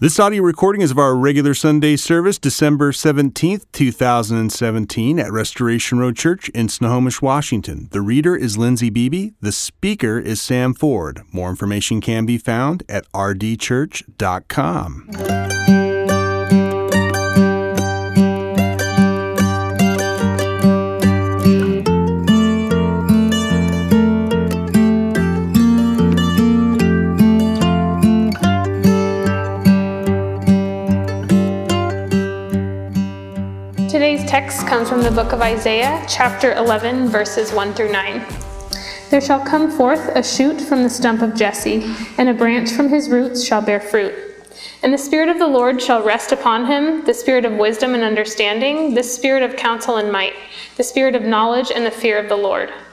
This audio recording is of our regular Sunday service, December 17th, 2017, at Restoration Road Church in Snohomish, Washington. The reader is Lindsay Beebe. The speaker is Sam Ford. More information can be found at rdchurch.com. text comes from the book of Isaiah, chapter 11, verses 1 through 9. There shall come forth a shoot from the stump of Jesse, and a branch from his roots shall bear fruit. And the Spirit of the Lord shall rest upon him the Spirit of wisdom and understanding, the Spirit of counsel and might, the Spirit of knowledge and the fear of the Lord.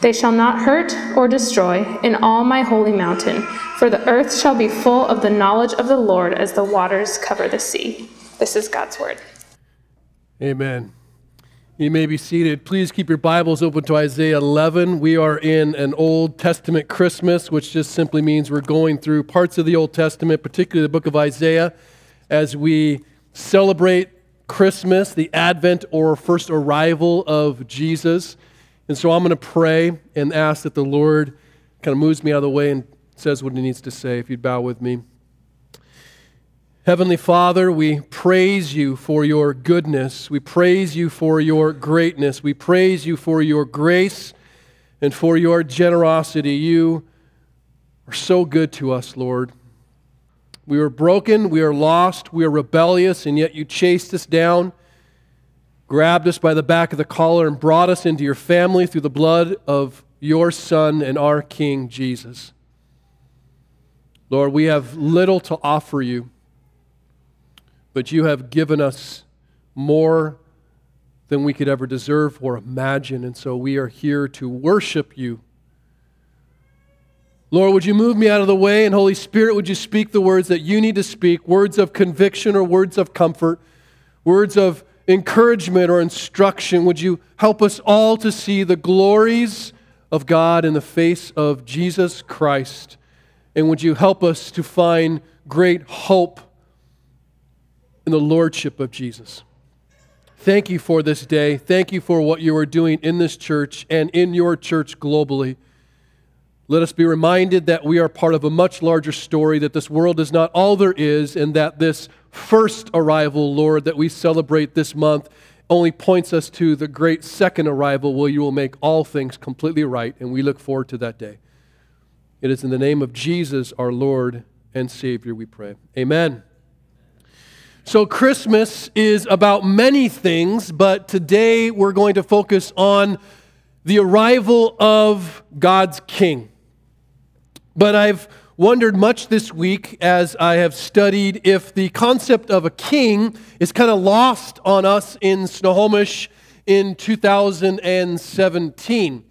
They shall not hurt or destroy in all my holy mountain, for the earth shall be full of the knowledge of the Lord as the waters cover the sea. This is God's word. Amen. You may be seated. Please keep your Bibles open to Isaiah 11. We are in an Old Testament Christmas, which just simply means we're going through parts of the Old Testament, particularly the book of Isaiah, as we celebrate Christmas, the advent or first arrival of Jesus. And so I'm going to pray and ask that the Lord kind of moves me out of the way and says what he needs to say. If you'd bow with me. Heavenly Father, we praise you for your goodness. We praise you for your greatness. We praise you for your grace and for your generosity. You are so good to us, Lord. We are broken, we are lost, we are rebellious, and yet you chased us down, grabbed us by the back of the collar, and brought us into your family through the blood of your Son and our King, Jesus. Lord, we have little to offer you but you have given us more than we could ever deserve or imagine. And so we are here to worship you. Lord, would you move me out of the way? And Holy Spirit, would you speak the words that you need to speak words of conviction or words of comfort, words of encouragement or instruction? Would you help us all to see the glories of God in the face of Jesus Christ? And would you help us to find great hope? in the lordship of Jesus. Thank you for this day. Thank you for what you are doing in this church and in your church globally. Let us be reminded that we are part of a much larger story, that this world is not all there is, and that this first arrival, Lord, that we celebrate this month only points us to the great second arrival where you will make all things completely right, and we look forward to that day. It is in the name of Jesus, our Lord and Savior, we pray. Amen. So, Christmas is about many things, but today we're going to focus on the arrival of God's King. But I've wondered much this week as I have studied if the concept of a king is kind of lost on us in Snohomish in 2017.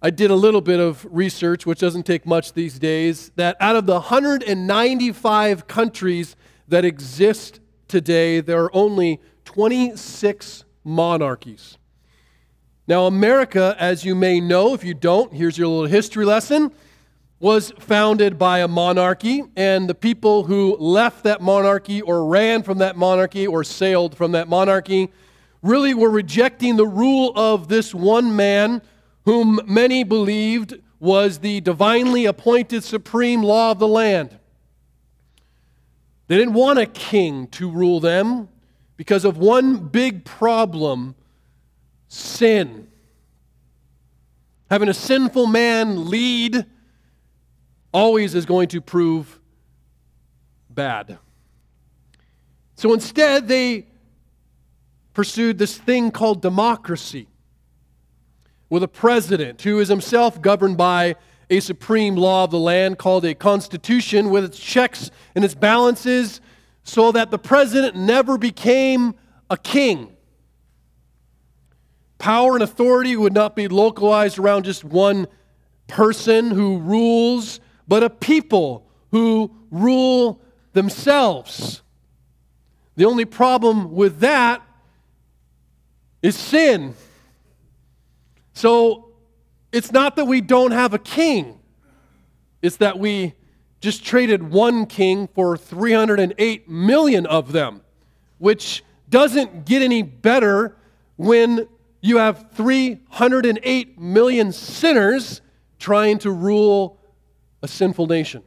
I did a little bit of research, which doesn't take much these days, that out of the 195 countries that exist today, there are only 26 monarchies. Now, America, as you may know, if you don't, here's your little history lesson, was founded by a monarchy, and the people who left that monarchy or ran from that monarchy or sailed from that monarchy really were rejecting the rule of this one man whom many believed was the divinely appointed supreme law of the land. They didn't want a king to rule them because of one big problem sin. Having a sinful man lead always is going to prove bad. So instead, they pursued this thing called democracy with a president who is himself governed by a supreme law of the land called a constitution with its checks and its balances so that the president never became a king. Power and authority would not be localized around just one person who rules, but a people who rule themselves. The only problem with that is sin. So it's not that we don't have a king, it's that we just traded one king for 308 million of them, which doesn't get any better when you have 308 million sinners trying to rule a sinful nation.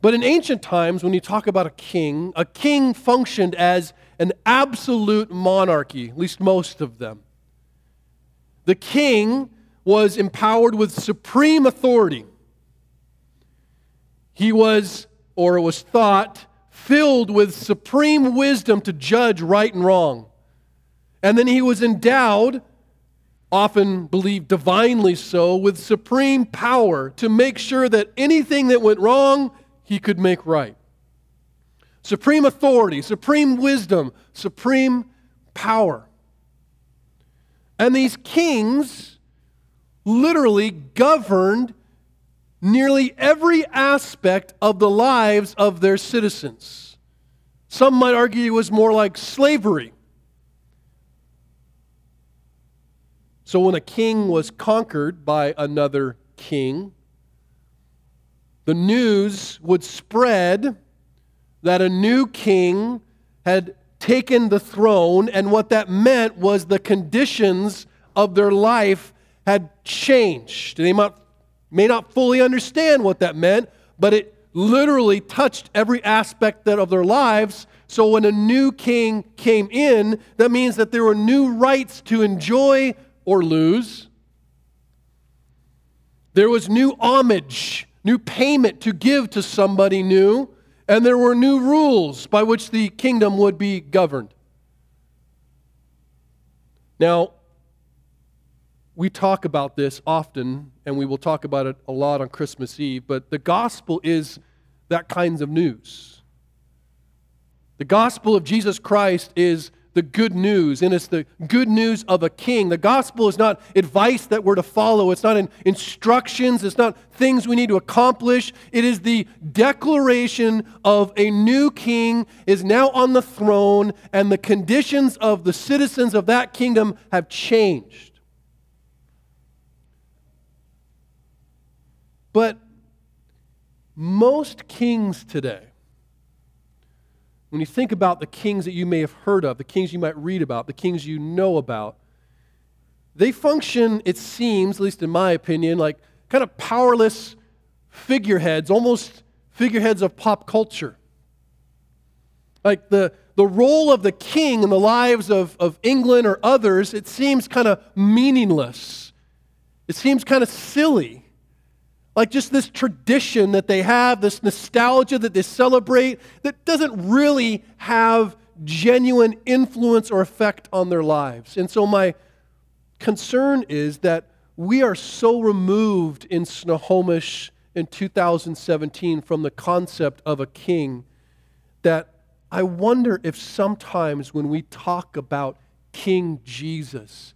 But in ancient times, when you talk about a king, a king functioned as an absolute monarchy, at least most of them. The king was empowered with supreme authority. He was, or it was thought, filled with supreme wisdom to judge right and wrong. And then he was endowed, often believed divinely so, with supreme power to make sure that anything that went wrong, he could make right supreme authority, supreme wisdom, supreme power. And these kings literally governed nearly every aspect of the lives of their citizens. Some might argue it was more like slavery. So when a king was conquered by another king, the news would spread that a new king had taken the throne, and what that meant was the conditions of their life had changed. They might, may not fully understand what that meant, but it literally touched every aspect of their lives. So when a new king came in, that means that there were new rights to enjoy or lose. There was new homage, new payment to give to somebody new and there were new rules by which the kingdom would be governed. Now, we talk about this often, and we will talk about it a lot on Christmas Eve, but the gospel is that kinds of news. The gospel of Jesus Christ is the good news, and it's the good news of a king. The gospel is not advice that we're to follow, it's not instructions, it's not things we need to accomplish. It is the declaration of a new king is now on the throne, and the conditions of the citizens of that kingdom have changed. But most kings today, when you think about the kings that you may have heard of, the kings you might read about, the kings you know about, they function, it seems, at least in my opinion, like kind of powerless figureheads, almost figureheads of pop culture. Like the, the role of the king in the lives of, of England or others, it seems kind of meaningless. It seems kind of silly like just this tradition that they have, this nostalgia that they celebrate, that doesn't really have genuine influence or effect on their lives. And so, my concern is that we are so removed in Snohomish in 2017 from the concept of a king that I wonder if sometimes when we talk about King Jesus,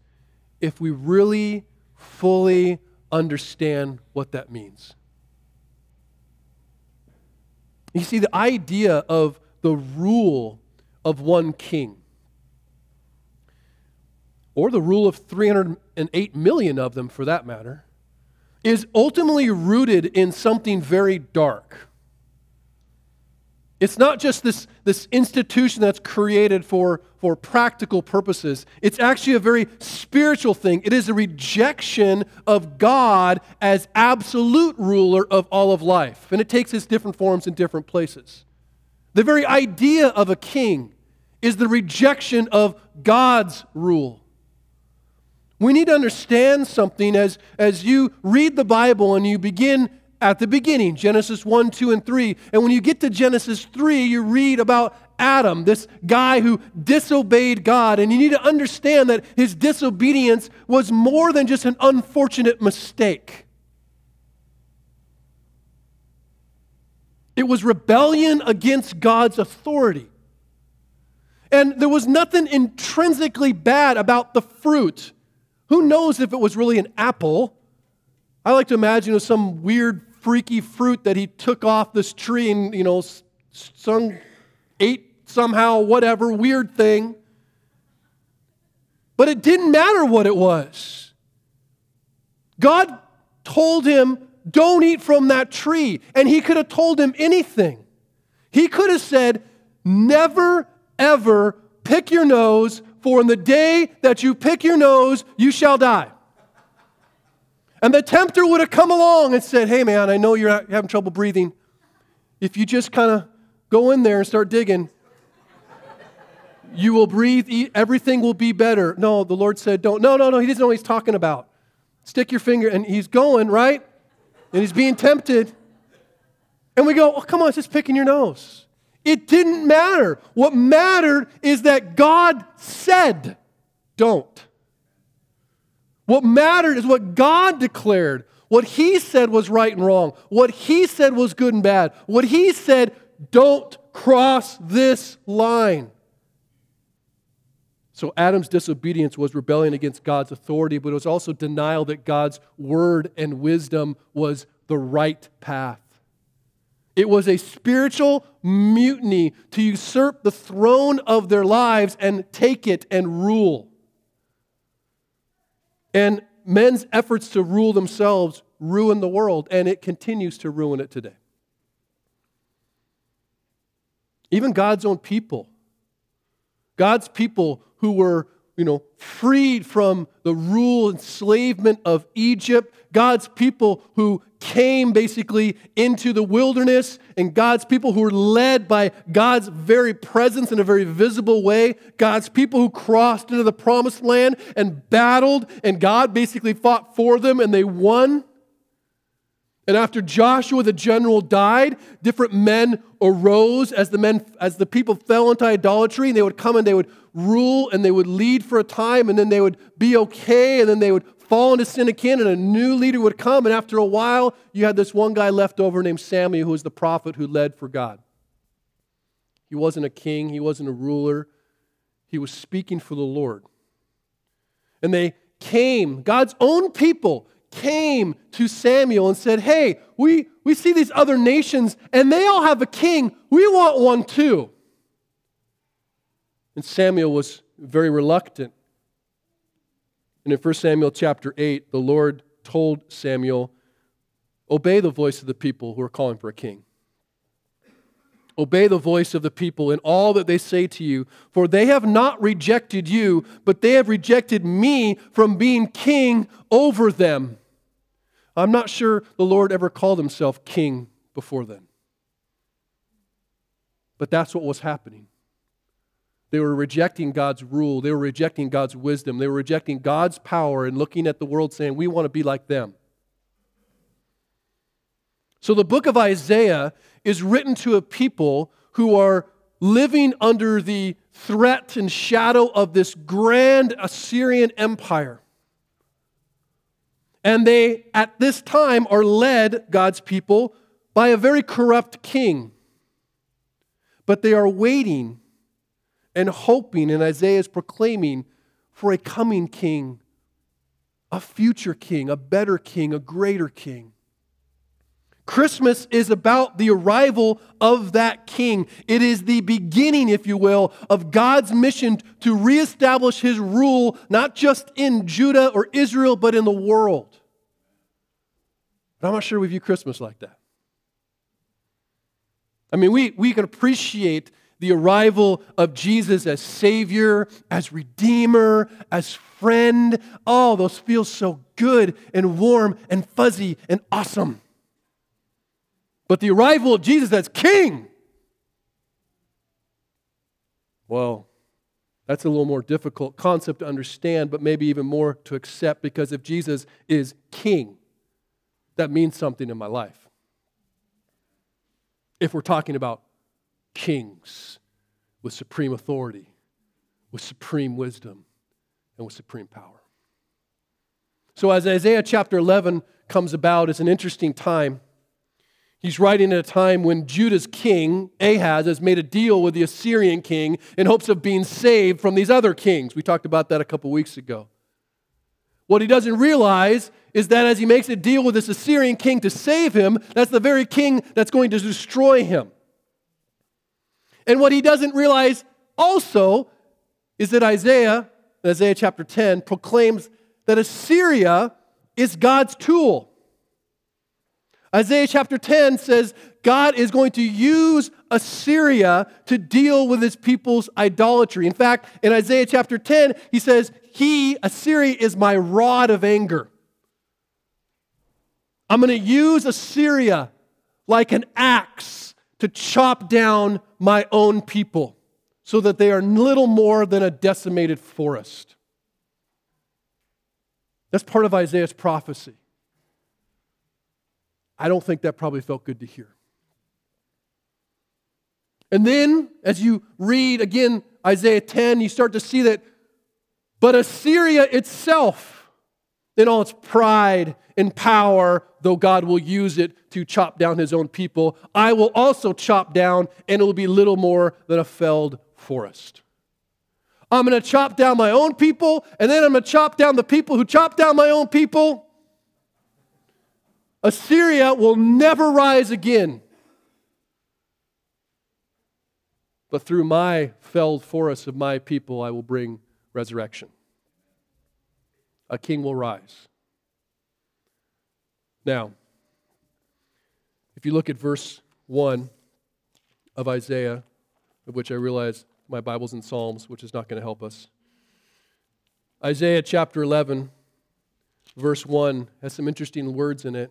if we really fully understand what that means. You see, the idea of the rule of one king, or the rule of 308 million of them for that matter, is ultimately rooted in something very dark. It's not just this, this institution that's created for, for practical purposes. It's actually a very spiritual thing. It is a rejection of God as absolute ruler of all of life. And it takes its different forms in different places. The very idea of a king is the rejection of God's rule. We need to understand something as, as you read the Bible and you begin at the beginning, Genesis 1, 2, and 3. And when you get to Genesis 3, you read about Adam, this guy who disobeyed God. And you need to understand that his disobedience was more than just an unfortunate mistake. It was rebellion against God's authority. And there was nothing intrinsically bad about the fruit. Who knows if it was really an apple? I like to imagine it was some weird, freaky fruit that he took off this tree and, you know, some ate somehow, whatever, weird thing. But it didn't matter what it was. God told him don't eat from that tree. And he could have told him anything. He could have said, Never, ever pick your nose, for in the day that you pick your nose, you shall die. And the tempter would have come along and said, Hey, man, I know you're having trouble breathing. If you just kind of go in there and start digging, you will breathe, eat, everything will be better. No, the Lord said, Don't. No, no, no, he doesn't know what he's talking about. Stick your finger, and he's going, right? and he's being tempted. And we go, oh, come on, it's just picking your nose. It didn't matter. What mattered is that God said, don't. What mattered is what God declared. What He said was right and wrong. What He said was good and bad. What He said, don't cross this line. So Adam's disobedience was rebellion against God's authority, but it was also denial that God's word and wisdom was the right path. It was a spiritual mutiny to usurp the throne of their lives and take it and rule. And men's efforts to rule themselves ruin the world, and it continues to ruin it today. Even God's own people, God's people who were, you know, freed from the rule enslavement of Egypt, God's people who came basically into the wilderness, and God's people who were led by God's very presence in a very visible way, God's people who crossed into the promised land and battled, and God basically fought for them and they won. And after Joshua the general died, different men arose as the men as the people fell into idolatry, and they would come and they would rule and they would lead for a time, and then they would be okay, and then they would fall into sin again, and a new leader would come. And after a while, you had this one guy left over named Samuel, who was the prophet who led for God. He wasn't a king, he wasn't a ruler, he was speaking for the Lord. And they came, God's own people came to Samuel and said, Hey, we, we see these other nations and they all have a king. We want one too. And Samuel was very reluctant. And in 1 Samuel chapter 8, the Lord told Samuel, Obey the voice of the people who are calling for a king. Obey the voice of the people in all that they say to you, for they have not rejected you, but they have rejected me from being king over them. I'm not sure the Lord ever called himself king before then. But that's what was happening. They were rejecting God's rule. They were rejecting God's wisdom. They were rejecting God's power and looking at the world saying, we want to be like them. So the book of Isaiah is written to a people who are living under the threat and shadow of this grand Assyrian empire. And they, at this time, are led, God's people, by a very corrupt king. But they are waiting and hoping, and Isaiah is proclaiming for a coming king, a future king, a better king, a greater king. Christmas is about the arrival of that king. It is the beginning, if you will, of God's mission to reestablish his rule, not just in Judah or Israel, but in the world. But I'm not sure we view Christmas like that. I mean, we, we can appreciate the arrival of Jesus as Savior, as Redeemer, as friend. Oh, those feel so good and warm and fuzzy and awesome. But the arrival of Jesus as King, well, That's a little more difficult concept to understand, but maybe even more to accept because if Jesus is king, that means something in my life. If we're talking about kings with supreme authority, with supreme wisdom, and with supreme power. So, as Isaiah chapter 11 comes about, it's an interesting time. He's writing at a time when Judah's king, Ahaz, has made a deal with the Assyrian king in hopes of being saved from these other kings. We talked about that a couple weeks ago. What he doesn't realize is that as he makes a deal with this Assyrian king to save him, that's the very king that's going to destroy him. And what he doesn't realize also is that Isaiah, Isaiah chapter 10, proclaims that Assyria is God's tool. Isaiah chapter 10 says God is going to use Assyria to deal with his people's idolatry. In fact, in Isaiah chapter 10, he says, He, Assyria, is my rod of anger. I'm going to use Assyria like an axe to chop down my own people so that they are little more than a decimated forest. That's part of Isaiah's prophecy. I don't think that probably felt good to hear. And then, as you read again Isaiah 10, you start to see that, but Assyria itself, in all its pride and power, though God will use it to chop down his own people, I will also chop down, and it will be little more than a felled forest. I'm going to chop down my own people, and then I'm going to chop down the people who chop down my own people. Assyria will never rise again. But through my felled forest of my people, I will bring resurrection. A king will rise. Now, if you look at verse 1 of Isaiah, of which I realize my Bible's in Psalms, which is not going to help us. Isaiah chapter 11, verse 1, has some interesting words in it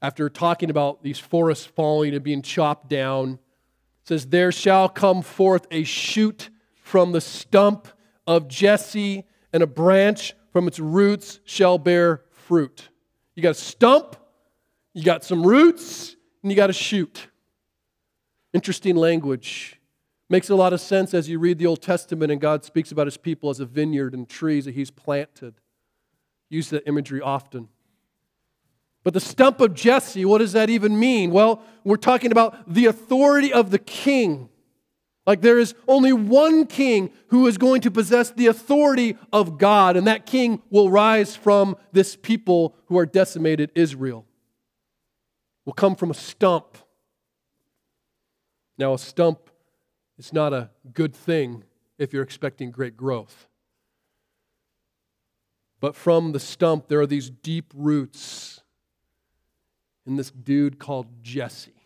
after talking about these forests falling and being chopped down, it says, There shall come forth a shoot from the stump of Jesse, and a branch from its roots shall bear fruit. You got a stump, you got some roots, and you got a shoot. Interesting language. Makes a lot of sense as you read the Old Testament and God speaks about his people as a vineyard and trees that he's planted. Use that imagery often. But the stump of Jesse, what does that even mean? Well, we're talking about the authority of the king. Like there is only one king who is going to possess the authority of God, and that king will rise from this people who are decimated Israel. Will come from a stump. Now, a stump is not a good thing if you're expecting great growth. But from the stump, there are these deep roots in this dude called Jesse.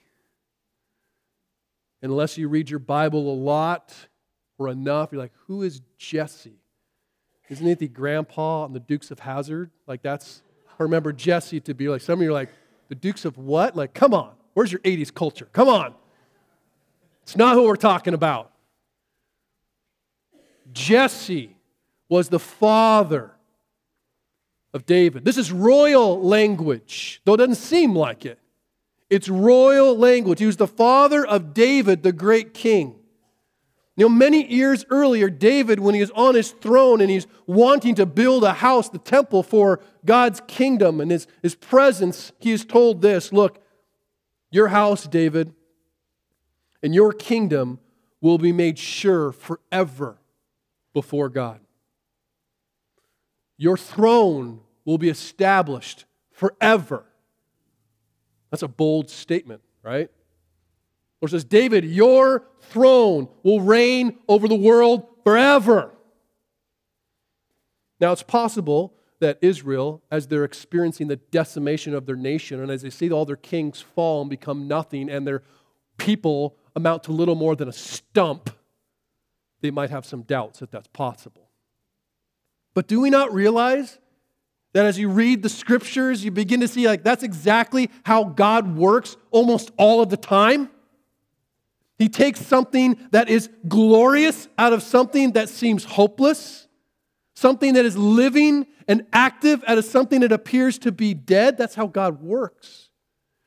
Unless you read your Bible a lot or enough, you're like, who is Jesse? Isn't it the grandpa on the Dukes of Hazzard? Like that's, I remember Jesse to be like, some of you are like, the Dukes of what? Like, come on, where's your 80s culture? Come on. It's not who we're talking about. Jesse was the father of David. This is royal language, though it doesn't seem like it. It's royal language. He was the father of David, the great king. You know, many years earlier, David, when he is on his throne and he's wanting to build a house, the temple for God's kingdom and his, his presence, he is told this Look, your house, David, and your kingdom will be made sure forever before God. Your throne will be established forever. That's a bold statement, right? Or says, David, your throne will reign over the world forever. Now, it's possible that Israel, as they're experiencing the decimation of their nation, and as they see all their kings fall and become nothing, and their people amount to little more than a stump, they might have some doubts that that's possible. But do we not realize that as you read the scriptures, you begin to see like that's exactly how God works almost all of the time? He takes something that is glorious out of something that seems hopeless, something that is living and active out of something that appears to be dead. That's how God works.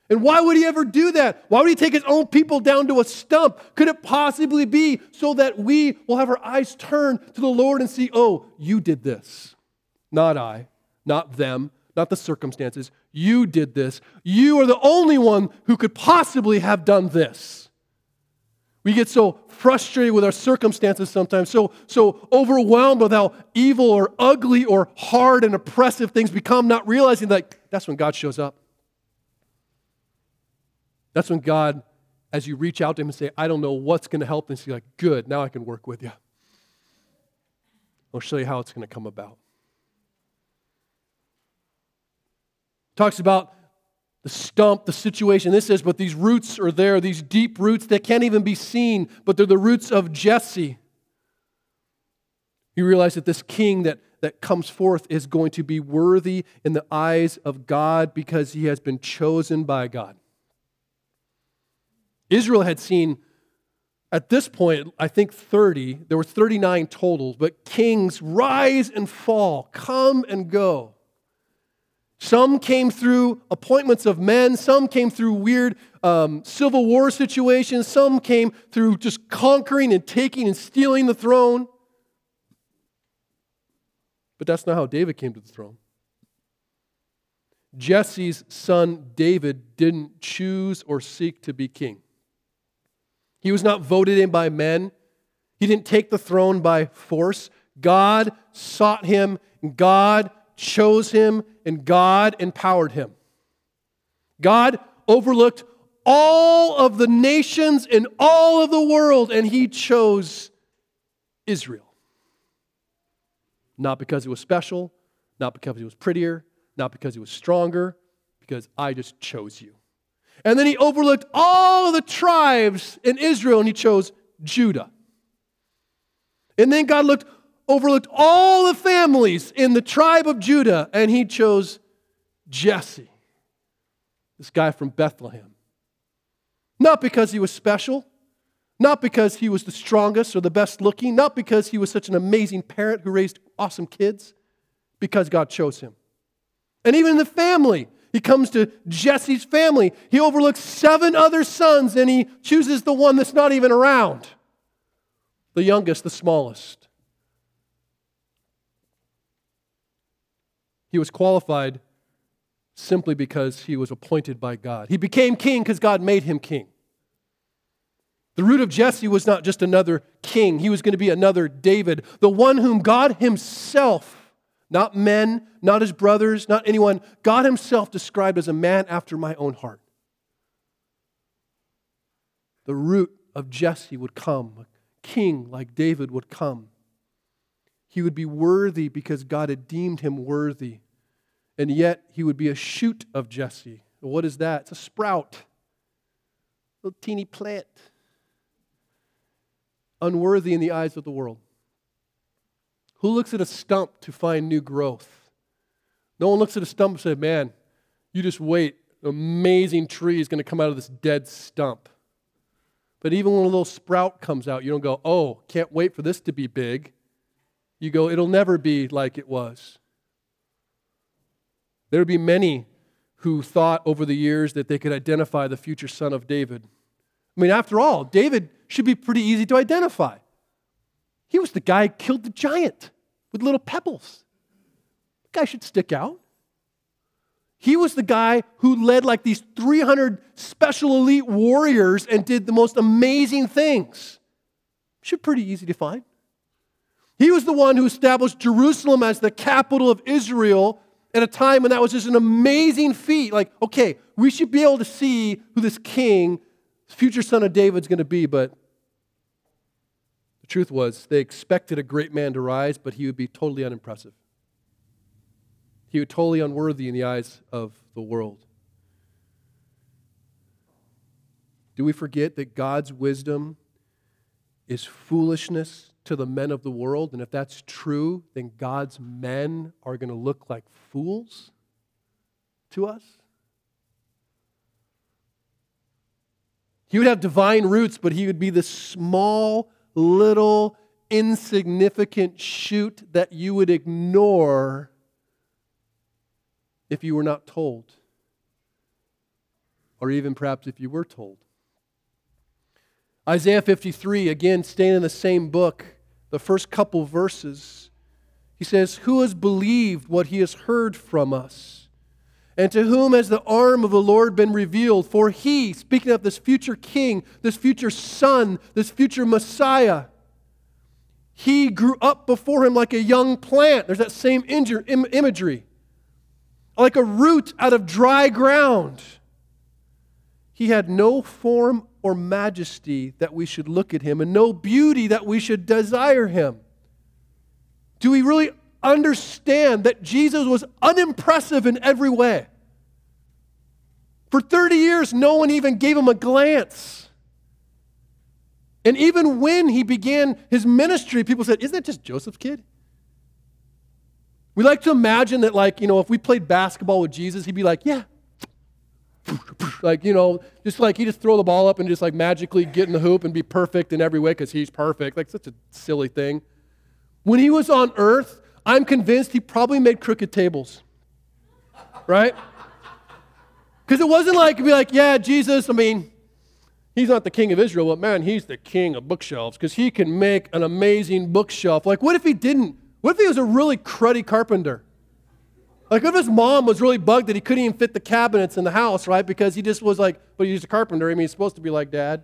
And why would he ever do that? Why would he take his own people down to a stump? Could it possibly be so that we will have our eyes turned to the Lord and see, oh, you did this? Not I, not them, not the circumstances. You did this. You are the only one who could possibly have done this. We get so frustrated with our circumstances sometimes, so, so overwhelmed with how evil or ugly or hard and oppressive things become, not realizing that that's when God shows up. That's when God, as you reach out to Him and say, I don't know what's going to help this, He's like, good, now I can work with you. I'll show you how it's going to come about. Talks about the stump, the situation. This says, but these roots are there, these deep roots that can't even be seen, but they're the roots of Jesse. You realize that this king that, that comes forth is going to be worthy in the eyes of God because he has been chosen by God. Israel had seen, at this point, I think 30, there were 39 totals, but kings rise and fall, come and go. Some came through appointments of men, some came through weird um, civil war situations, some came through just conquering and taking and stealing the throne. But that's not how David came to the throne. Jesse's son David didn't choose or seek to be king. He was not voted in by men. He didn't take the throne by force. God sought him, God chose him, and God empowered him. God overlooked all of the nations in all of the world, and he chose Israel. Not because he was special, not because he was prettier, not because he was stronger, because I just chose you. And then he overlooked all of the tribes in Israel and he chose Judah. And then God looked, overlooked all the families in the tribe of Judah and he chose Jesse, this guy from Bethlehem. Not because he was special, not because he was the strongest or the best looking, not because he was such an amazing parent who raised awesome kids, because God chose him. And even in the family, he comes to Jesse's family. He overlooks seven other sons and he chooses the one that's not even around the youngest, the smallest. He was qualified simply because he was appointed by God. He became king because God made him king. The root of Jesse was not just another king, he was going to be another David, the one whom God himself not men, not his brothers, not anyone. God himself described as a man after my own heart. The root of Jesse would come, a king like David would come. He would be worthy because God had deemed him worthy. And yet he would be a shoot of Jesse. What is that? It's a sprout, a little teeny plant, unworthy in the eyes of the world. Who looks at a stump to find new growth? No one looks at a stump and says, Man, you just wait. An amazing tree is going to come out of this dead stump. But even when a little sprout comes out, you don't go, Oh, can't wait for this to be big. You go, It'll never be like it was. There would be many who thought over the years that they could identify the future son of David. I mean, after all, David should be pretty easy to identify. He was the guy who killed the giant with little pebbles. The guy should stick out. He was the guy who led like these 300 special elite warriors and did the most amazing things. Should pretty easy to find. He was the one who established Jerusalem as the capital of Israel at a time when that was just an amazing feat. Like, okay, we should be able to see who this king, future son of David, is going to be, but the truth was, they expected a great man to rise, but he would be totally unimpressive. He would totally unworthy in the eyes of the world. Do we forget that God's wisdom is foolishness to the men of the world? And if that's true, then God's men are going to look like fools to us? He would have divine roots, but he would be this small, little, insignificant shoot that you would ignore if you were not told, or even perhaps if you were told. Isaiah 53, again, staying in the same book, the first couple verses, he says, Who has believed what he has heard from us? And to whom has the arm of the Lord been revealed? For he, speaking of this future king, this future son, this future Messiah, he grew up before him like a young plant. There's that same imagery. Like a root out of dry ground. He had no form or majesty that we should look at him, and no beauty that we should desire him. Do we really understand that Jesus was unimpressive in every way? For 30 years, no one even gave him a glance. And even when he began his ministry, people said, Isn't that just Joseph's kid? We like to imagine that, like, you know, if we played basketball with Jesus, he'd be like, Yeah. Like, you know, just like he just throw the ball up and just like magically get in the hoop and be perfect in every way because he's perfect. Like, such a silly thing. When he was on earth, I'm convinced he probably made crooked tables. Right? Because it wasn't like, be like, yeah, Jesus, I mean, he's not the king of Israel, but man, he's the king of bookshelves because he can make an amazing bookshelf. Like, what if he didn't? What if he was a really cruddy carpenter? Like, if his mom was really bugged that he couldn't even fit the cabinets in the house, right? Because he just was like, but he's a carpenter. I mean, he's supposed to be like dad.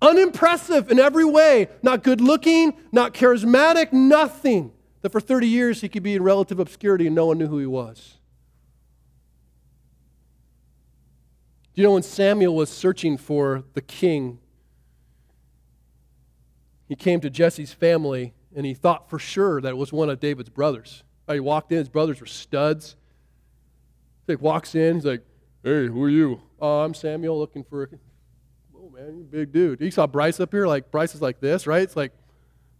Unimpressive in every way. Not good looking, not charismatic, nothing. That for 30 years he could be in relative obscurity and no one knew who he was. Do you know when Samuel was searching for the king, he came to Jesse's family and he thought for sure that it was one of David's brothers. He walked in, his brothers were studs. He walks in, he's like, Hey, who are you? Oh, I'm Samuel looking for. Oh man, you big dude. He saw Bryce up here, like Bryce is like this, right? It's like,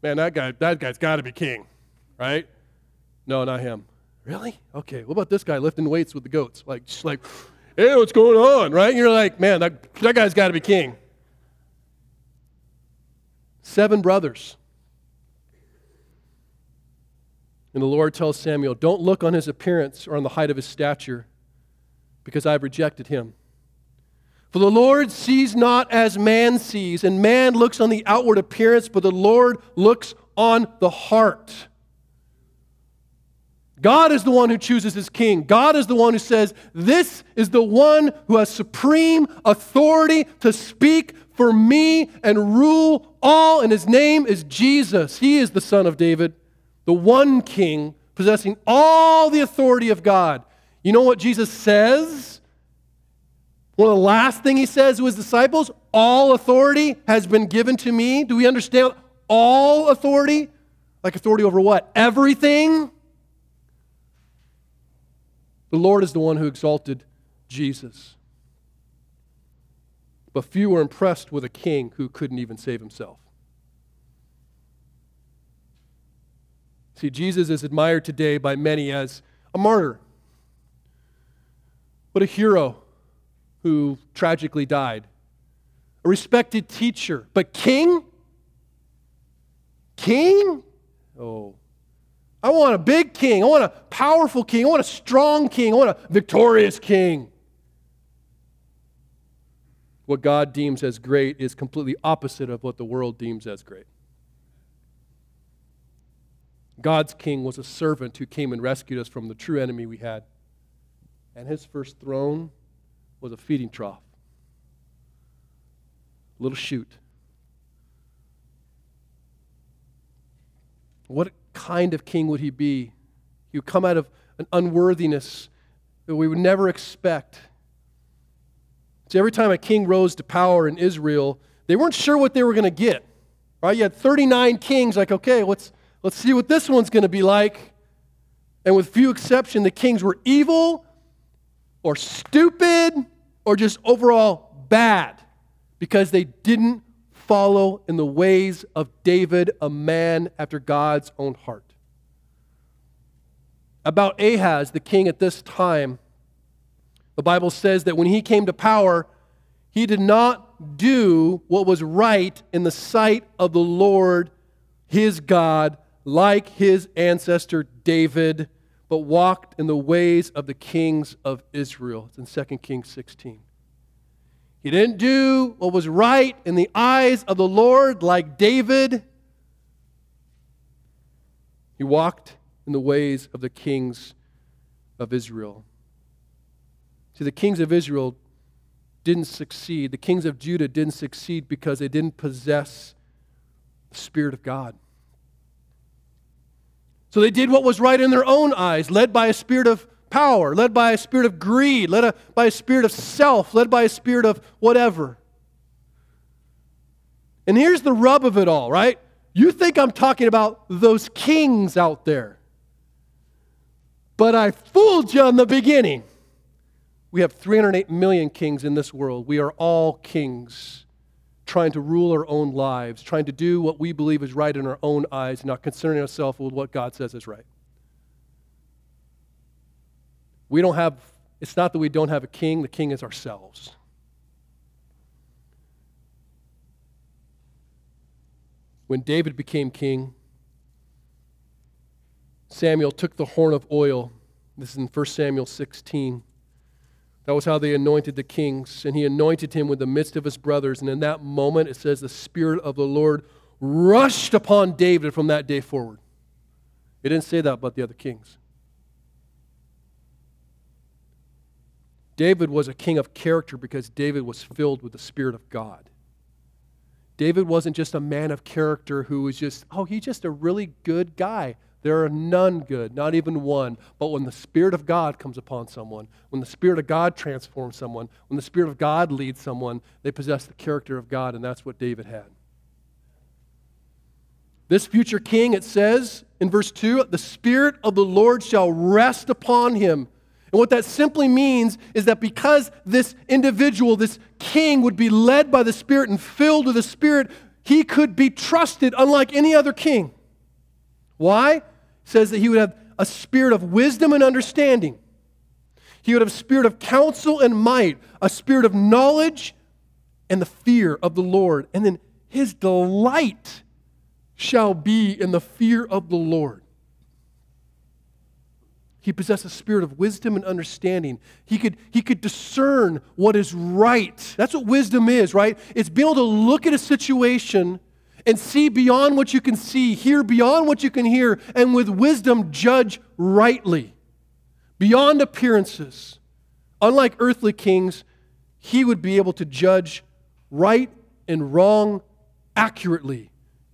man, that guy, that guy's got to be king, right? No, not him. Really? Okay. What about this guy lifting weights with the goats? Like, just like, hey, what's going on, right? And you're like, man, that, that guy's got to be king. Seven brothers. And the Lord tells Samuel, Don't look on his appearance or on the height of his stature, because I've rejected him. For the Lord sees not as man sees, and man looks on the outward appearance, but the Lord looks on the heart. God is the one who chooses his king. God is the one who says, This is the one who has supreme authority to speak for me and rule all, and his name is Jesus. He is the son of David, the one king possessing all the authority of God. You know what Jesus says? One of the last thing he says to his disciples, all authority has been given to me. Do we understand all authority? Like authority over what? Everything? The Lord is the one who exalted Jesus. But few were impressed with a king who couldn't even save himself. See, Jesus is admired today by many as a martyr, but a hero who tragically died, a respected teacher, but king? King? Oh, I want a big king. I want a powerful king. I want a strong king. I want a victorious king. What God deems as great is completely opposite of what the world deems as great. God's king was a servant who came and rescued us from the true enemy we had. And his first throne was a feeding trough, a little shoot. What kind of king would he be? He would come out of an unworthiness that we would never expect. So every time a king rose to power in Israel, they weren't sure what they were going to get. Right? You had 39 kings, like, okay, let's, let's see what this one's going to be like. And with few exception, the kings were evil or stupid or just overall bad because they didn't follow in the ways of David, a man after God's own heart. About Ahaz, the king at this time, the Bible says that when he came to power, he did not do what was right in the sight of the Lord his God, like his ancestor David, but walked in the ways of the kings of Israel. It's in 2 Kings 16. He didn't do what was right in the eyes of the Lord like David. He walked in the ways of the kings of Israel. See, the kings of Israel didn't succeed. The kings of Judah didn't succeed because they didn't possess the Spirit of God. So they did what was right in their own eyes, led by a spirit of power, led by a spirit of greed, led by a spirit of self, led by a spirit of whatever. And here's the rub of it all, right? You think I'm talking about those kings out there. But I fooled you in the beginning. We have 308 million kings in this world. We are all kings trying to rule our own lives, trying to do what we believe is right in our own eyes, not concerning ourselves with what God says is right. We don't have, it's not that we don't have a king, the king is ourselves. When David became king, Samuel took the horn of oil. This is in 1 Samuel 16. That was how they anointed the kings. And he anointed him with the midst of his brothers. And in that moment, it says the Spirit of the Lord rushed upon David from that day forward. It didn't say that about the other kings. David was a king of character because David was filled with the Spirit of God. David wasn't just a man of character who was just, oh, he's just a really good guy. There are none good, not even one. But when the Spirit of God comes upon someone, when the Spirit of God transforms someone, when the Spirit of God leads someone, they possess the character of God, and that's what David had. This future king, it says in verse 2, the Spirit of the Lord shall rest upon him. And what that simply means is that because this individual, this king, would be led by the Spirit and filled with the Spirit, he could be trusted unlike any other king. Why? Says that he would have a spirit of wisdom and understanding. He would have a spirit of counsel and might, a spirit of knowledge and the fear of the Lord. And then his delight shall be in the fear of the Lord. He possessed a spirit of wisdom and understanding. He could, he could discern what is right. That's what wisdom is, right? It's being able to look at a situation and see beyond what you can see, hear beyond what you can hear, and with wisdom judge rightly, beyond appearances. Unlike earthly kings, he would be able to judge right and wrong accurately,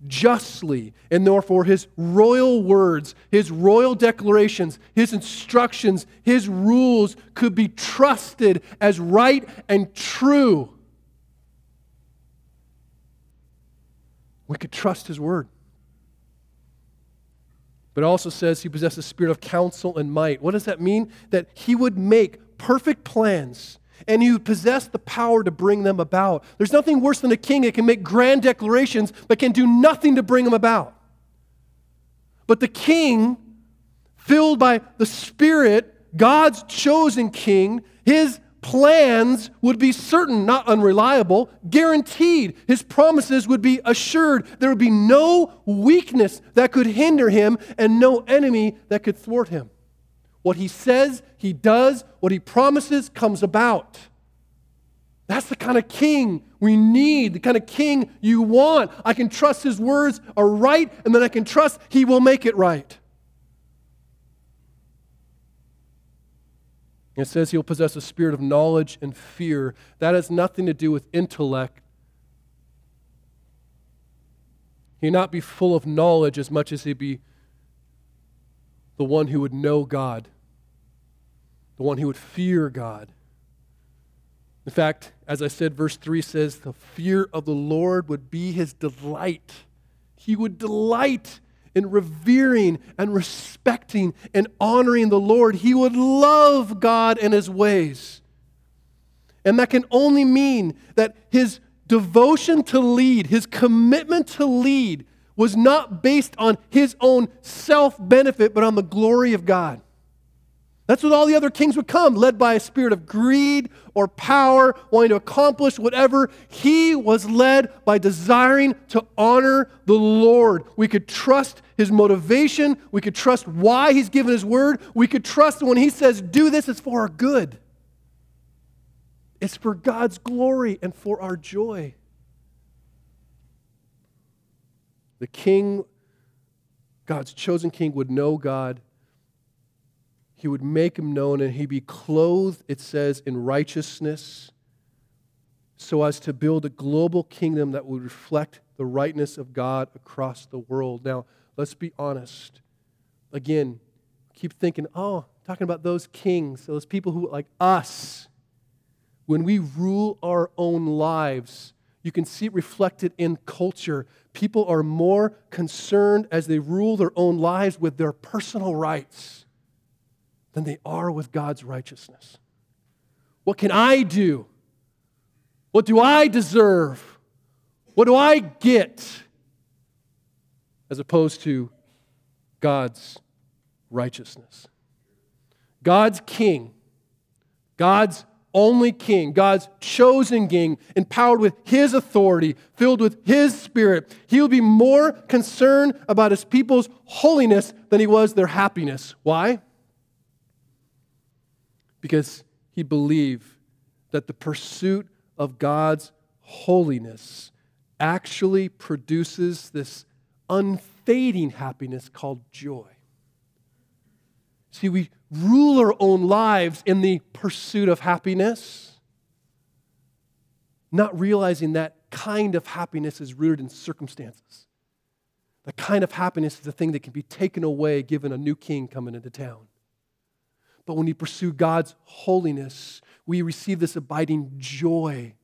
justly, and therefore his royal words, his royal declarations, his instructions, his rules could be trusted as right and true. We could trust his word. But it also says he possessed a spirit of counsel and might. What does that mean? That he would make perfect plans and he would possess the power to bring them about. There's nothing worse than a king that can make grand declarations but can do nothing to bring them about. But the king, filled by the Spirit, God's chosen king, his plans would be certain, not unreliable, guaranteed. His promises would be assured. There would be no weakness that could hinder him and no enemy that could thwart him. What he says, he does. What he promises comes about. That's the kind of king we need, the kind of king you want. I can trust his words are right, and then I can trust he will make it right. It says he'll possess a spirit of knowledge and fear. That has nothing to do with intellect. He'd not be full of knowledge as much as he'd be the one who would know God, the one who would fear God. In fact, as I said, verse 3 says, the fear of the Lord would be his delight. He would delight in revering and respecting and honoring the Lord. He would love God and his ways. And that can only mean that his devotion to lead, his commitment to lead, was not based on his own self benefit, but on the glory of God. That's what all the other kings would come, led by a spirit of greed or power, wanting to accomplish whatever. He was led by desiring to honor the Lord. We could trust his motivation. We could trust why he's given his word. We could trust when he says, do this, it's for our good. It's for God's glory and for our joy. The king, God's chosen king, would know God he would make him known, and he'd be clothed, it says, in righteousness, so as to build a global kingdom that would reflect the rightness of God across the world. Now, let's be honest. Again, keep thinking, oh, talking about those kings, those people who, like us, when we rule our own lives, you can see it reflected in culture. People are more concerned as they rule their own lives with their personal rights than they are with God's righteousness. What can I do? What do I deserve? What do I get? As opposed to God's righteousness. God's king, God's only king, God's chosen king, empowered with his authority, filled with his spirit, he will be more concerned about his people's holiness than he was their happiness. Why? Because he believed that the pursuit of God's holiness actually produces this unfading happiness called joy. See, we rule our own lives in the pursuit of happiness, not realizing that kind of happiness is rooted in circumstances. The kind of happiness is the thing that can be taken away given a new king coming into town. But when we pursue God's holiness, we receive this abiding joy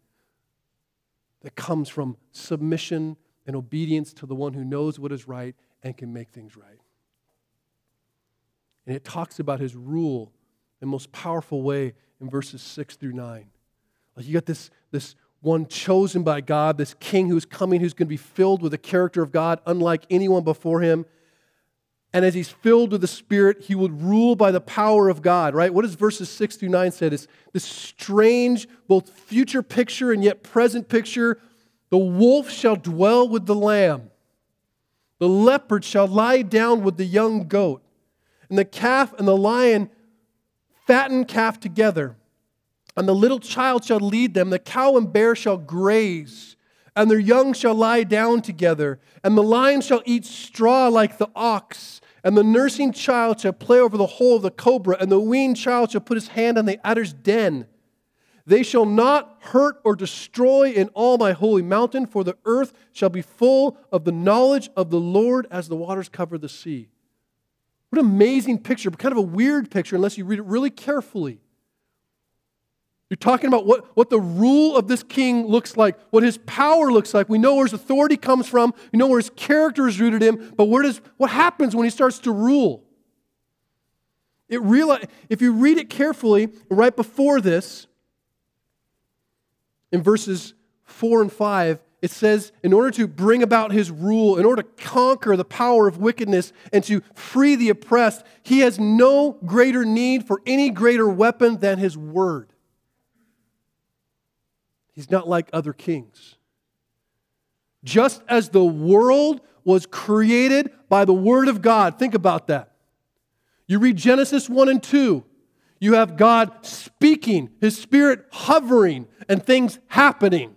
that comes from submission and obedience to the one who knows what is right and can make things right. And it talks about his rule in the most powerful way in verses 6 through 9. Like you got this, this one chosen by God, this king who's coming, who's going to be filled with the character of God, unlike anyone before him. And as he's filled with the Spirit, he would rule by the power of God, right? What does verses 6 through 9 say? It's this strange, both future picture and yet present picture. The wolf shall dwell with the lamb, the leopard shall lie down with the young goat, and the calf and the lion fatten calf together. And the little child shall lead them, the cow and bear shall graze and their young shall lie down together, and the lion shall eat straw like the ox, and the nursing child shall play over the hole of the cobra, and the weaned child shall put his hand on the adder's den. They shall not hurt or destroy in all my holy mountain, for the earth shall be full of the knowledge of the Lord as the waters cover the sea. What an amazing picture, but kind of a weird picture unless you read it really carefully. You're talking about what, what the rule of this king looks like, what his power looks like. We know where his authority comes from, we know where his character is rooted in, but where does, what happens when he starts to rule? It realize, if you read it carefully, right before this, in verses 4 and 5, it says, in order to bring about his rule, in order to conquer the power of wickedness and to free the oppressed, he has no greater need for any greater weapon than his word. He's not like other kings. Just as the world was created by the Word of God, think about that. You read Genesis 1 and 2, you have God speaking, His Spirit hovering, and things happening.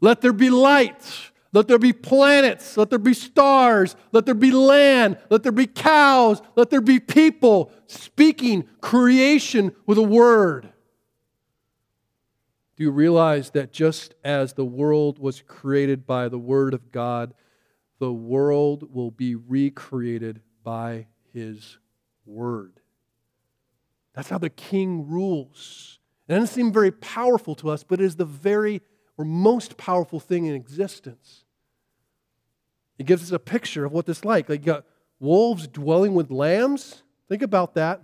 Let there be light. Let there be planets. Let there be stars. Let there be land. Let there be cows. Let there be people speaking creation with a word. Do you realize that just as the world was created by the Word of God, the world will be recreated by His Word? That's how the king rules. It doesn't seem very powerful to us, but it is the very or most powerful thing in existence. It gives us a picture of what this like. Like you got wolves dwelling with lambs. Think about that.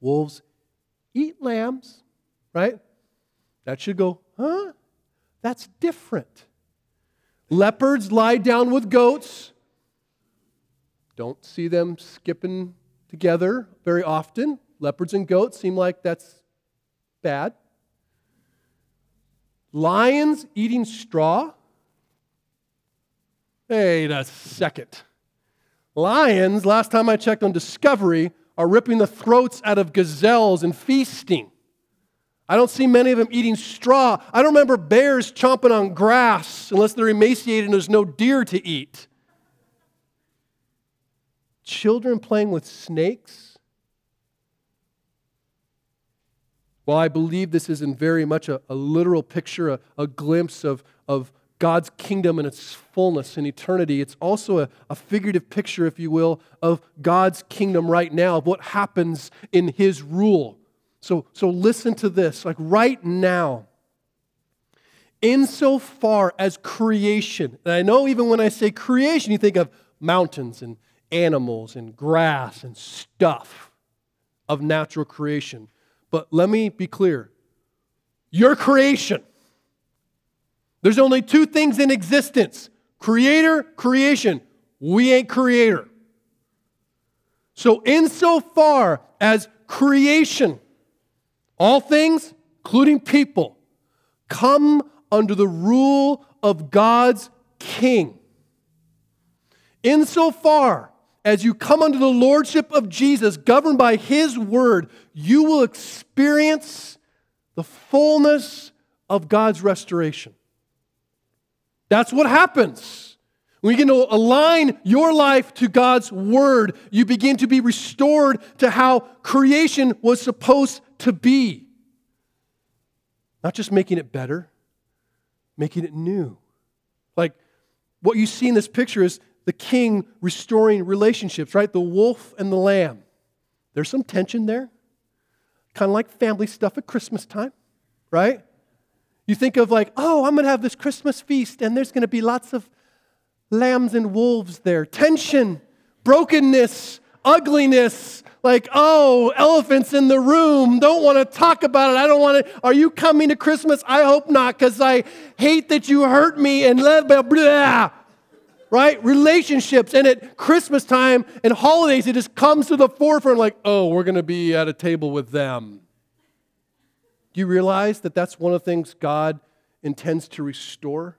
Wolves eat lambs, right? That should go, huh? That's different. Leopards lie down with goats. Don't see them skipping together very often. leopards and goats seem like that's bad. Lions eating straw? Wait a second. Lions, last time I checked on Discovery, are ripping the throats out of gazelles and feasting. I don't see many of them eating straw. I don't remember bears chomping on grass unless they're emaciated and there's no deer to eat. Children playing with snakes? Well, I believe this is in very much a, a literal picture, a, a glimpse of, of God's kingdom and its fullness in eternity. It's also a, a, figurative picture, if you will, of God's kingdom right now, of what happens in His rule. So, so listen to this like right now, insofar as creation, and I know even when I say creation, you think of mountains and animals and grass and stuff of natural creation. But let me be clear your creation. There's only two things in existence creator, creation. We ain't creator. So, insofar as creation, all things, including people, come under the rule of God's king. Insofar as you come under the lordship of Jesus, governed by his word, you will experience the fullness of God's restoration. That's what happens. When you align your life to God's word, you begin to be restored to how creation was supposed to be. Not just making it better, making it new. Like what you see in this picture is the king restoring relationships, right? The wolf and the lamb. There's some tension there, kind of like family stuff at Christmas time, right? You think of like, oh, I'm going to have this Christmas feast and there's going to be lots of lambs and wolves there. Tension, brokenness, ugliness, like, oh, elephants in the room, don't want to talk about it. I don't want to. Are you coming to Christmas? I hope not, because I hate that you hurt me and blah, blah, blah. Right? Relationships. And at Christmas time and holidays, it just comes to the forefront like, oh, we're going to be at a table with them. Do you realize that that's one of the things God intends to restore?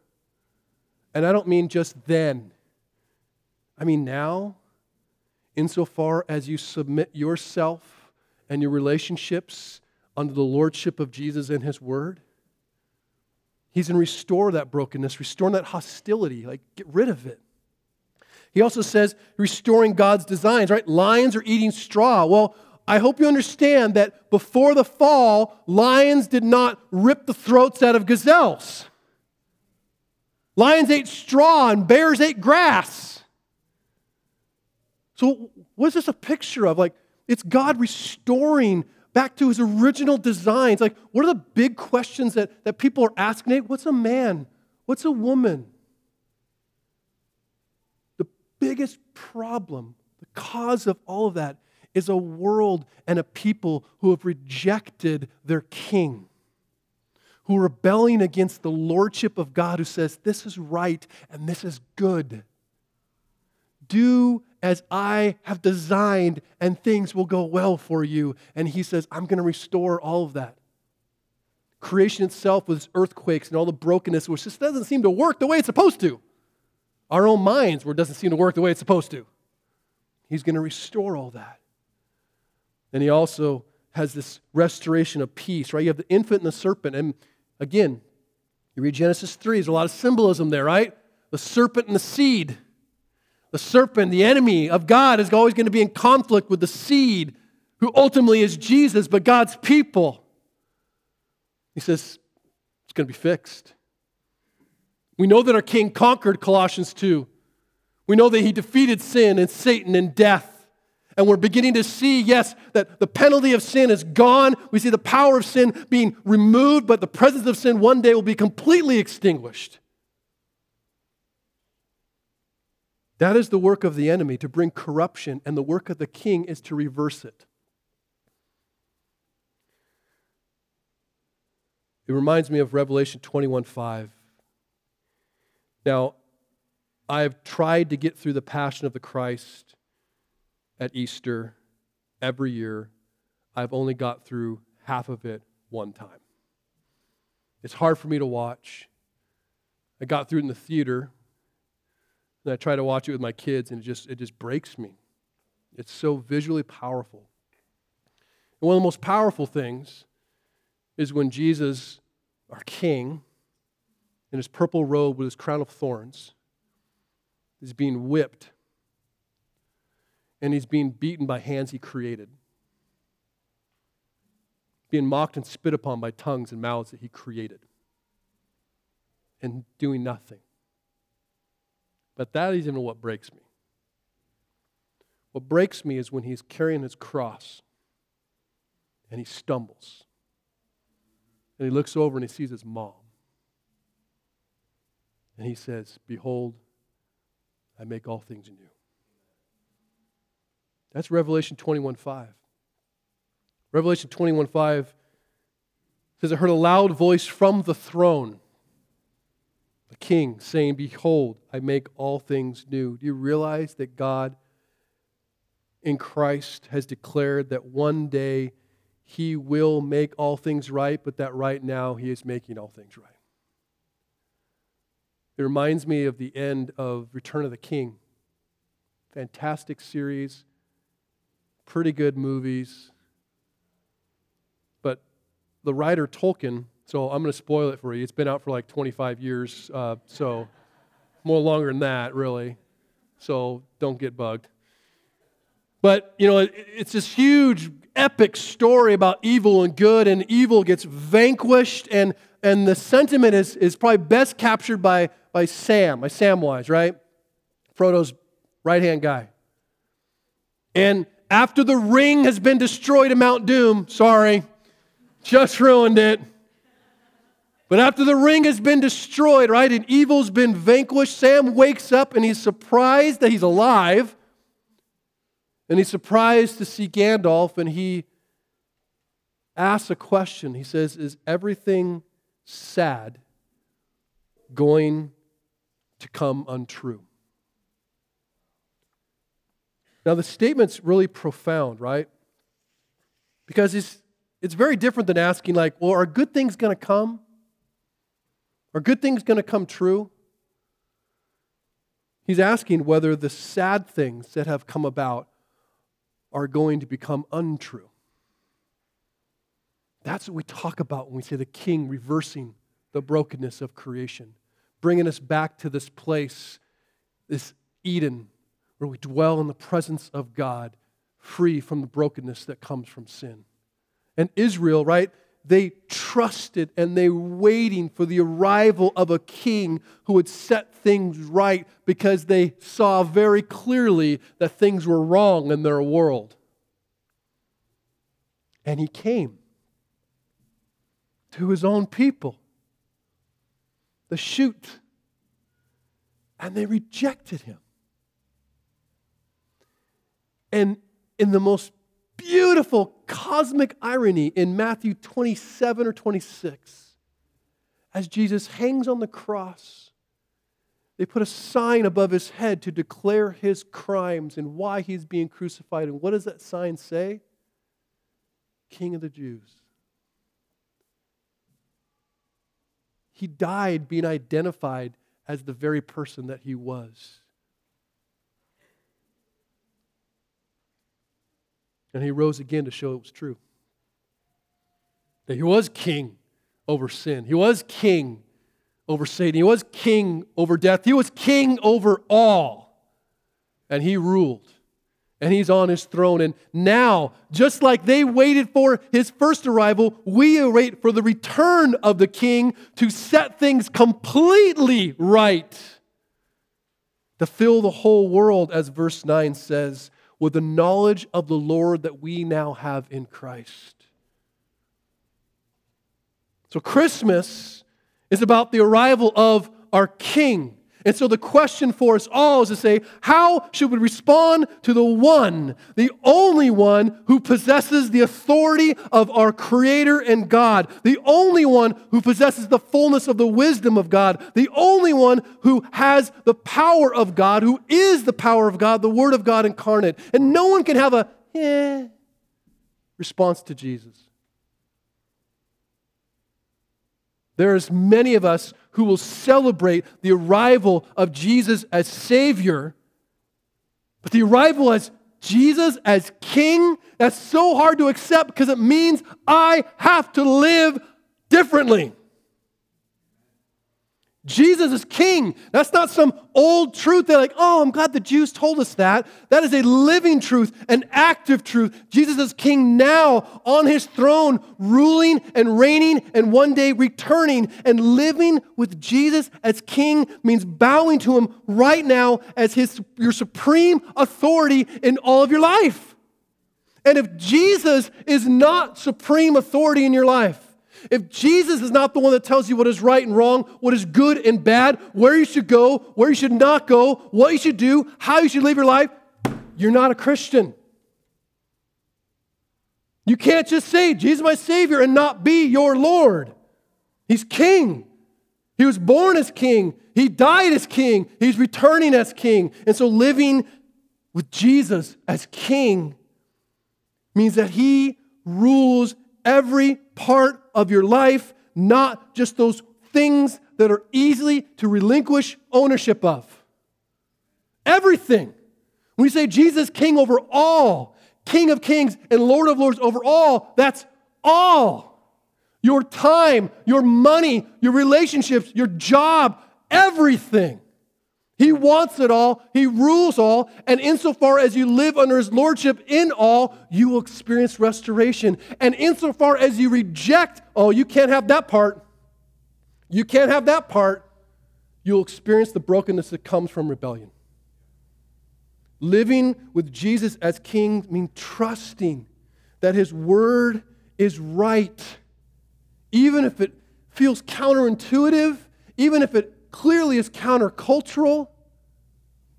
And I don't mean just then, I mean now insofar as you submit yourself and your relationships under the lordship of Jesus and his word. He's going to restore that brokenness, restore that hostility, like get rid of it. He also says restoring God's designs, right? Lions are eating straw. Well, I hope you understand that before the fall, lions did not rip the throats out of gazelles. Lions ate straw and bears ate grass. So, what is this a picture of? Like, it's God restoring back to his original designs. Like, what are the big questions that, that people are asking? Nate, what's a man? What's a woman? The biggest problem, the cause of all of that, is a world and a people who have rejected their king, who are rebelling against the lordship of God, who says, This is right and this is good. Do as I have designed, and things will go well for you. And he says, I'm going to restore all of that. Creation itself with earthquakes and all the brokenness, which just doesn't seem to work the way it's supposed to. Our own minds, where it doesn't seem to work the way it's supposed to. He's going to restore all that. And he also has this restoration of peace, right? You have the infant and the serpent. And again, you read Genesis 3, there's a lot of symbolism there, right? The serpent and the seed. The serpent, the enemy of God, is always going to be in conflict with the seed, who ultimately is Jesus, but God's people. He says, it's going to be fixed. We know that our king conquered Colossians 2. We know that he defeated sin and Satan and death. And we're beginning to see, yes, that the penalty of sin is gone. We see the power of sin being removed, but the presence of sin one day will be completely extinguished. That is the work of the enemy to bring corruption, and the work of the king is to reverse it. It reminds me of Revelation 21 5. Now, I've tried to get through the Passion of the Christ at Easter every year. I've only got through half of it one time. It's hard for me to watch. I got through it in the theater, and I try to watch it with my kids, and it just, it just breaks me. It's so visually powerful. And one of the most powerful things is when Jesus, our King, in his purple robe with his crown of thorns, is being whipped and he's being beaten by hands he created, being mocked and spit upon by tongues and mouths that he created, and doing nothing. But that isn't what breaks me. What breaks me is when he's carrying his cross and he stumbles. And he looks over and he sees his mom. And he says, Behold, I make all things new. That's Revelation 21 5. Revelation 21 5 says, I heard a loud voice from the throne, the king, saying, Behold, I make all things new. Do you realize that God in Christ has declared that one day he will make all things right, but that right now he is making all things right? It reminds me of the end of Return of the King. Fantastic series pretty good movies. But the writer Tolkien, so I'm going to spoil it for you. It's been out for like 25 years, uh, so more longer than that, really. So don't get bugged. But, you know, it, it's this huge, epic story about evil and good, and evil gets vanquished, and, and the sentiment is, is probably best captured by, by Sam, by Samwise, right? Frodo's right hand guy. And after the ring has been destroyed in Mount Doom, sorry, just ruined it. But after the ring has been destroyed, right, and evil's been vanquished, Sam wakes up and he's surprised that he's alive. And he's surprised to see Gandalf and he asks a question. He says, Is everything sad going to come untrue? Now, the statement's really profound, right? Because it's, it's very different than asking, like, well, are good things going to come? Are good things going to come true? He's asking whether the sad things that have come about are going to become untrue. That's what we talk about when we say the king reversing the brokenness of creation, bringing us back to this place, this Eden, where we dwell in the presence of God, free from the brokenness that comes from sin. And Israel, right? They trusted and they were waiting for the arrival of a king who would set things right because they saw very clearly that things were wrong in their world. And he came to his own people, the shoot, and they rejected him. And in the most beautiful cosmic irony in Matthew 27 or 26, as Jesus hangs on the cross, they put a sign above his head to declare his crimes and why he's being crucified. And what does that sign say? King of the Jews. He died being identified as the very person that he was. And he rose again to show it was true. That he was king over sin, he was king over Satan, he was king over death, he was king over all. And he ruled. And he's on his throne. And now, just like they waited for his first arrival, we wait for the return of the king to set things completely right, to fill the whole world, as verse 9 says with the knowledge of the Lord that we now have in Christ. So, Christmas is about the arrival of our King. And so the question for us all is to say, how should we respond to the one, the only one who possesses the authority of our Creator and God, the only one who possesses the fullness of the wisdom of God, the only one who has the power of God, who is the power of God, the Word of God incarnate. And no one can have a, eh, response to Jesus. There's many of us who will celebrate the arrival of Jesus as Savior, but the arrival as Jesus as King, that's so hard to accept because it means I have to live differently. Jesus is king. That's not some old truth. They're like, oh, I'm glad the Jews told us that. That is a living truth, an active truth. Jesus is king now on his throne, ruling and reigning, and one day returning. And living with Jesus as king means bowing to him right now as his, your supreme authority in all of your life. And if Jesus is not supreme authority in your life, if Jesus is not the one that tells you what is right and wrong, what is good and bad, where you should go, where you should not go, what you should do, how you should live your life, you're not a Christian. You can't just say, Jesus my Savior, and not be your Lord. He's King. He was born as King. He died as King. He's returning as King. And so living with Jesus as King means that He rules every part of your life, not just those things that are easily to relinquish ownership of. Everything. When you say Jesus, King over all, King of kings and Lord of lords over all, that's all. Your time, your money, your relationships, your job, everything. He wants it all, He rules all, and insofar as you live under His lordship in all, you will experience restoration. And insofar as you reject, oh, you can't have that part, you can't have that part, you'll experience the brokenness that comes from rebellion. Living with Jesus as King means trusting that His word is right, even if it feels counterintuitive, even if it clearly is countercultural.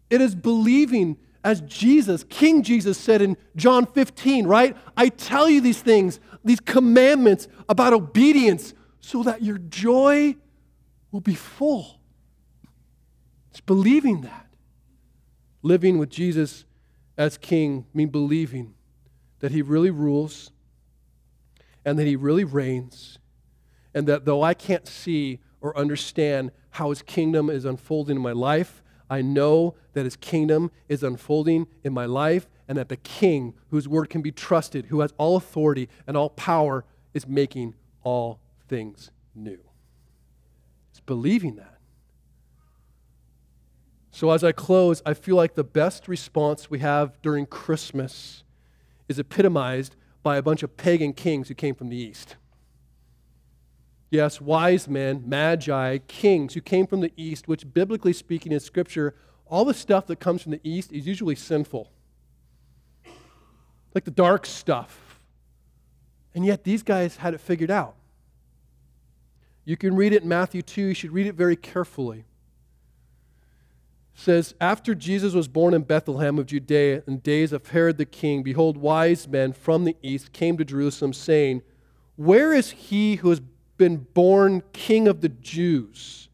It is believing, as Jesus, King Jesus said in John 15, right? I tell you these things, these commandments about obedience, so that your joy will be full. It's believing that. Living with Jesus as King mean believing that He really rules and that He really reigns, and that though I can't see or understand how his kingdom is unfolding in my life. I know that his kingdom is unfolding in my life and that the king, whose word can be trusted, who has all authority and all power, is making all things new. It's believing that. So, as I close, I feel like the best response we have during Christmas is epitomized by a bunch of pagan kings who came from the east. Yes, wise men, magi, kings who came from the east, which biblically speaking in Scripture, all the stuff that comes from the east is usually sinful. Like the dark stuff. And yet these guys had it figured out. You can read it in Matthew 2, you should read it very carefully. It says, After Jesus was born in Bethlehem of Judea in days of Herod the king, behold, wise men from the east came to Jerusalem, saying, Where is he who has been born King of the Jews.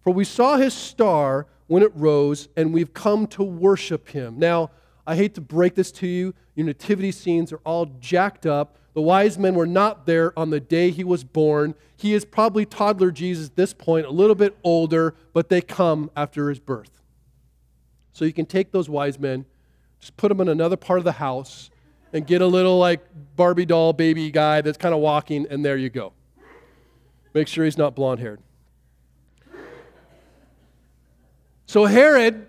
For we saw his star when it rose, and we've come to worship him. Now, I hate to break this to you. Your nativity scenes are all jacked up. The wise men were not there on the day he was born. He is probably toddler Jesus at this point, a little bit older, but they come after his birth. So you can take those wise men, just put them in another part of the house, and get a little like Barbie doll baby guy that's kind of walking, and there you go. Make sure he's not blonde haired. So Herod,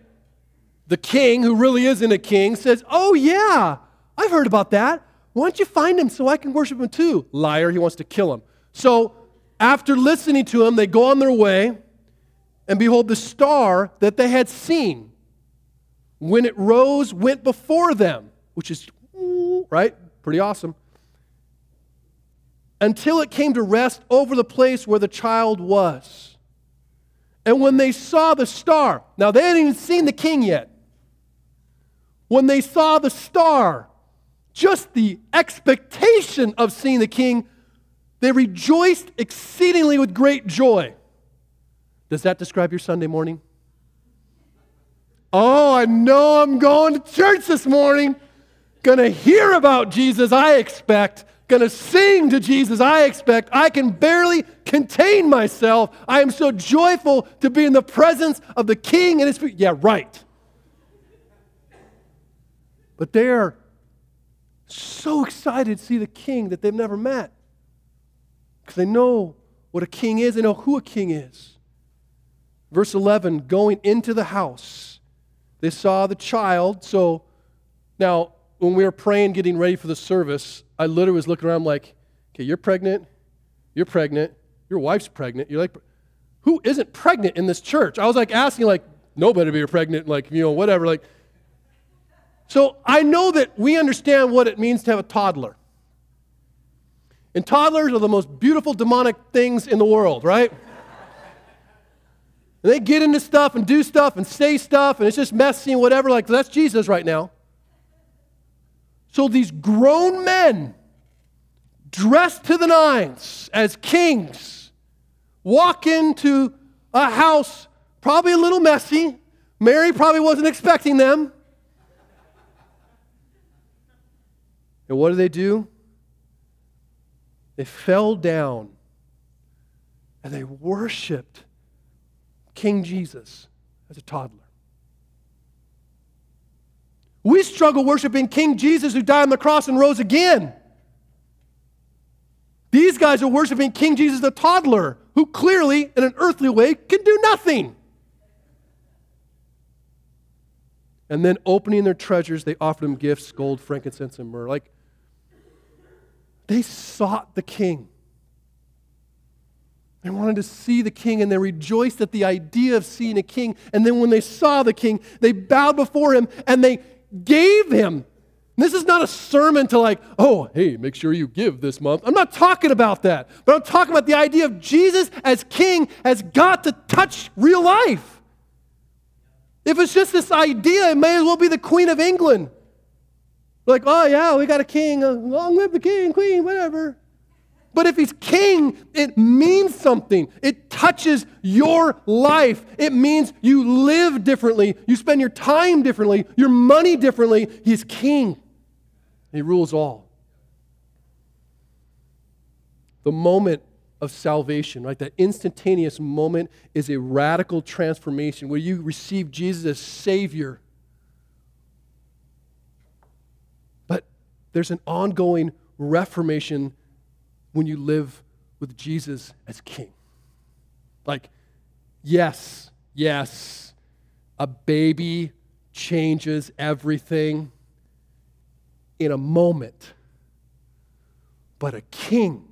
the king, who really isn't a king, says, Oh, yeah, I've heard about that. Why don't you find him so I can worship him too? Liar, he wants to kill him. So after listening to him, they go on their way, and behold, the star that they had seen when it rose went before them, which is, right? Pretty awesome until it came to rest over the place where the child was. And when they saw the star, now they hadn't even seen the king yet. When they saw the star, just the expectation of seeing the king, they rejoiced exceedingly with great joy. Does that describe your Sunday morning? Oh, I know I'm going to church this morning to hear about Jesus, I expect, going to sing to Jesus, I expect. I can barely contain myself. I am so joyful to be in the presence of the King and his people. Yeah, right. But they're so excited to see the king that they've never met because they know what a king is, they know who a king is. Verse 11 going into the house, they saw the child. So now, when we were praying, getting ready for the service, I literally was looking around like, okay, you're pregnant, you're pregnant, your wife's pregnant. You're like, who isn't pregnant in this church? I was like asking, like, nobody be pregnant, like, you know, whatever. Like, so I know that we understand what it means to have a toddler. And toddlers are the most beautiful demonic things in the world, right? and they get into stuff and do stuff and say stuff, and it's just messy and whatever. Like, that's Jesus right now. So these grown men, dressed to the nines as kings, walk into a house probably a little messy. Mary probably wasn't expecting them. And what do they do? They fell down and they worshiped King Jesus as a toddler. We struggle worshiping King Jesus who died on the cross and rose again. These guys are worshiping King Jesus, the toddler, who clearly, in an earthly way, can do nothing. And then opening their treasures, they offered him gifts gold, frankincense, and myrrh. Like, they sought the king. They wanted to see the king and they rejoiced at the idea of seeing a king. And then when they saw the king, they bowed before him and they gave him. This is not a sermon to like, oh, hey, make sure you give this month. I'm not talking about that. But I'm talking about the idea of Jesus as king has got to touch real life. If it's just this idea, it may as well be the Queen of England. Like, oh, yeah, we got a king. Uh, long live the king, queen, whatever. But if he's king, it means something. It touches your life. It means you live differently. You spend your time differently, your money differently. He's king. He rules all. The moment of salvation, right? That instantaneous moment is a radical transformation where you receive Jesus as Savior But There's an ongoing reformation when you live with Jesus as king. Like, yes, yes, a baby changes everything in a moment, but a king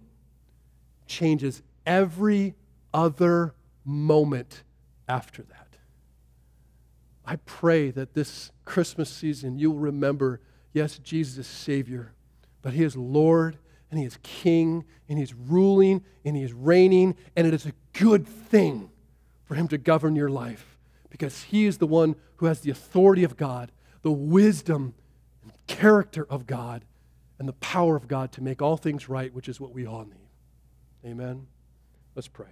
changes every other moment after that. I pray that this Christmas season you'll remember Yes, Jesus is Savior, but He is Lord and He is King and He is ruling and He is reigning, and it is a good thing for Him to govern your life because He is the one who has the authority of God, the wisdom and character of God, and the power of God to make all things right, which is what we all need. Amen. Let's pray.